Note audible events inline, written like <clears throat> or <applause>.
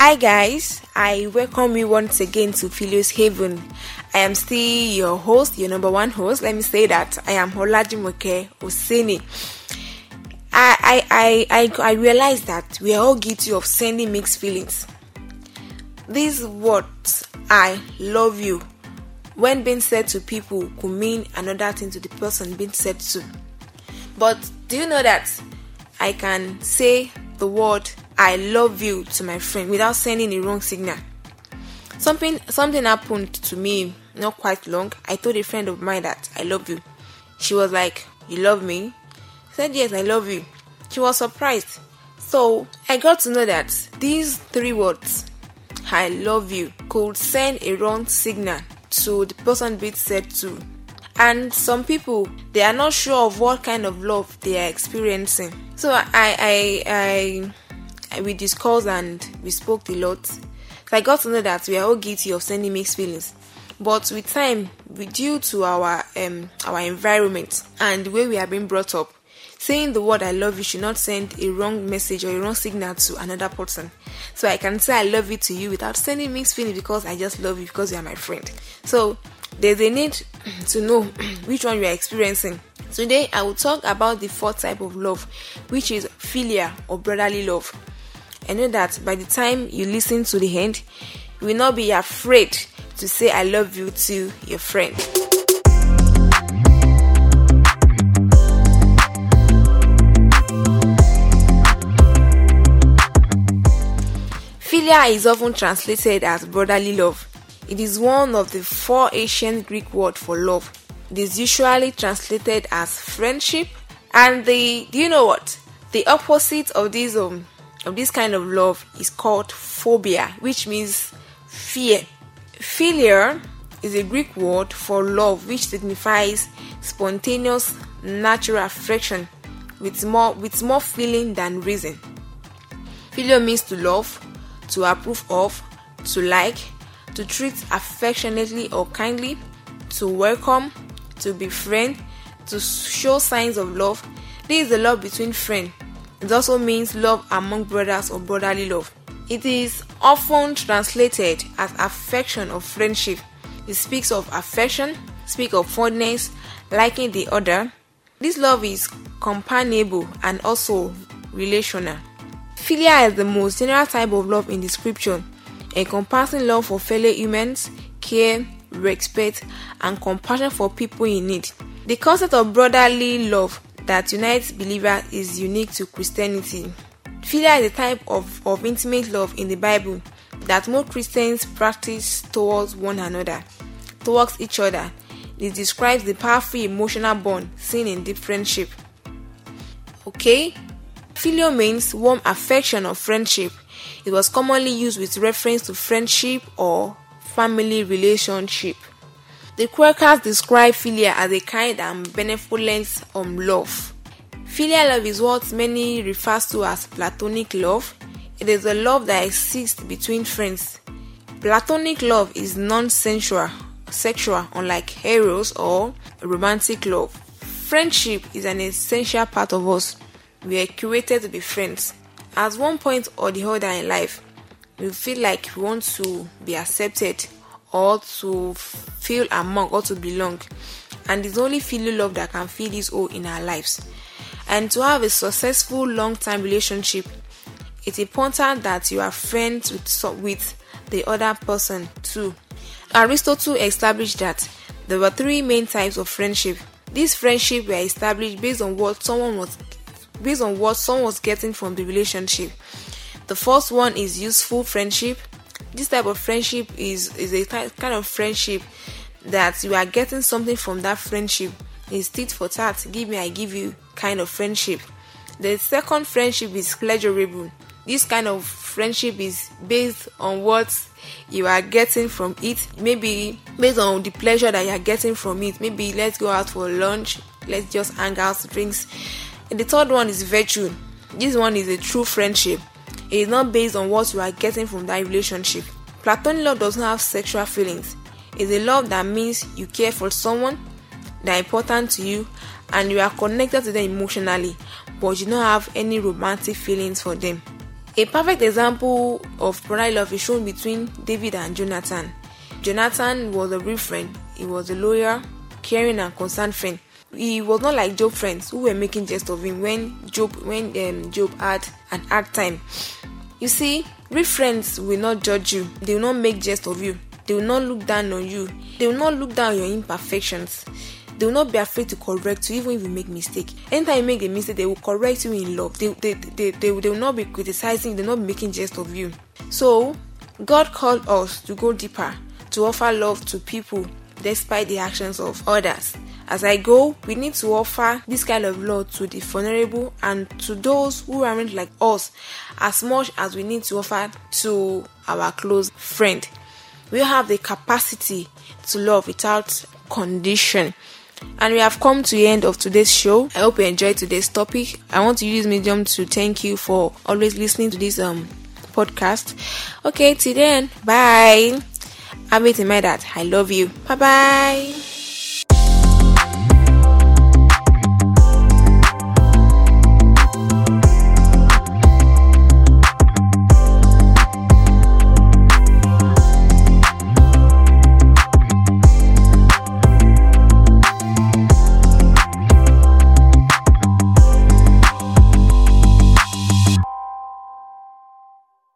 Hi guys, I welcome you once again to Philios Haven. I am still your host, your number one host. Let me say that I am Olajumoke Oseni. I, I, I, I, I realize that we are all guilty of sending mixed feelings. These words, I love you, when being said to people, could mean another thing to the person being said to. But do you know that I can say the word I love you to my friend without sending a wrong signal? Something something happened to me not quite long. I told a friend of mine that I love you. She was like, You love me? I said, Yes, I love you. She was surprised. So I got to know that these three words, I love you, could send a wrong signal to the person being said to. And some people they are not sure of what kind of love they are experiencing. So I I, I we discussed and we spoke a lot. So I got to know that we are all guilty of sending mixed feelings. But with time, due to our um our environment and the way we are being brought up, saying the word I love you should not send a wrong message or a wrong signal to another person. So I can say I love you to you without sending mixed feelings because I just love you because you are my friend. So there's a need <clears throat> to know <clears throat> which one you are experiencing. Today I will talk about the fourth type of love, which is philia or brotherly love. I know that by the time you listen to the end, you will not be afraid to say I love you to your friend. Philia is often translated as brotherly love. It is one of the four ancient Greek words for love. It is usually translated as friendship, and the do you know what? The opposite of this um of this kind of love is called phobia, which means fear. Philia is a Greek word for love which signifies spontaneous natural affection with more with more feeling than reason. Phileo means to love, to approve of, to like, to treat affectionately or kindly, to welcome, to befriend, to show signs of love. This is the love between friends. It also means love among brothers or brotherly love. It is often translated as affection or friendship. It speaks of affection, speaks of fondness, liking the other. This love is companionable and also relational. Philia is the most general type of love in the scripture, encompassing love for fellow humans, care, respect, and compassion for people in need. The concept of brotherly love that unites believers is unique to Christianity. Philia is a type of, of intimate love in the Bible that most Christians practice towards one another, towards each other. It describes the powerful emotional bond seen in deep friendship. Okay? Phileo means warm affection or friendship. It was commonly used with reference to friendship or family relationship. The Quakers describe filial as a kind and benevolent um, love. Filial love is what many refers to as platonic love. It is a love that exists between friends. Platonic love is non-sensual, sexual, unlike eros or romantic love. Friendship is an essential part of us. We are created to be friends. At one point or the other in life, we feel like we want to be accepted or to feel among or to belong. And it's only filial love that can fill this hole in our lives. And to have a successful long time relationship, it's important that you are friends with, with the other person too. Aristotle established that there were three main types of friendship. These friendships were established based on what someone was based on what someone was getting from the relationship. The first one is useful friendship. This type of friendship is is a kind of friendship that you are getting something from that friendship. It's tit for tat, give me, I give you kind of friendship. The second friendship is pleasurable. This kind of friendship is based on what you are getting from it. Maybe based on the pleasure that you are getting from it. Maybe let's go out for lunch, let's just hang out, drinks. And the third one is virtue. This one is a true friendship. It is not based on what you are getting from that relationship. Platonic love does not have sexual feelings. It's a love that means you care for someone, they're important to you, and you are connected to them emotionally, but you don't have any romantic feelings for them. A perfect example of brotherly love is shown between David and Jonathan. Jonathan was a real friend, he was a loyal, caring, and concerned friend. He was not like Job friends who were making jest of him when Job when um, Job had an hard time. You see, real friends will not judge you, they will not make jest of you, they will not look down on you, they will not look down on your imperfections. They will not be afraid to correct you even if you make mistake. Anytime you make a mistake, they will correct you in love. They, they, they, they, they will not be criticizing, they will not be making jest of you. So, God called us to go deeper, to offer love to people despite the actions of others. As I go, we need to offer this kind of love to the vulnerable and to those who aren't like us as much as we need to offer to our close friend. We have the capacity to love without condition. And we have come to the end of today's show. I hope you enjoyed today's topic. I want to use Medium to thank you for always listening to this um podcast. Okay, till then, bye. It in mind that I love you. Bye bye.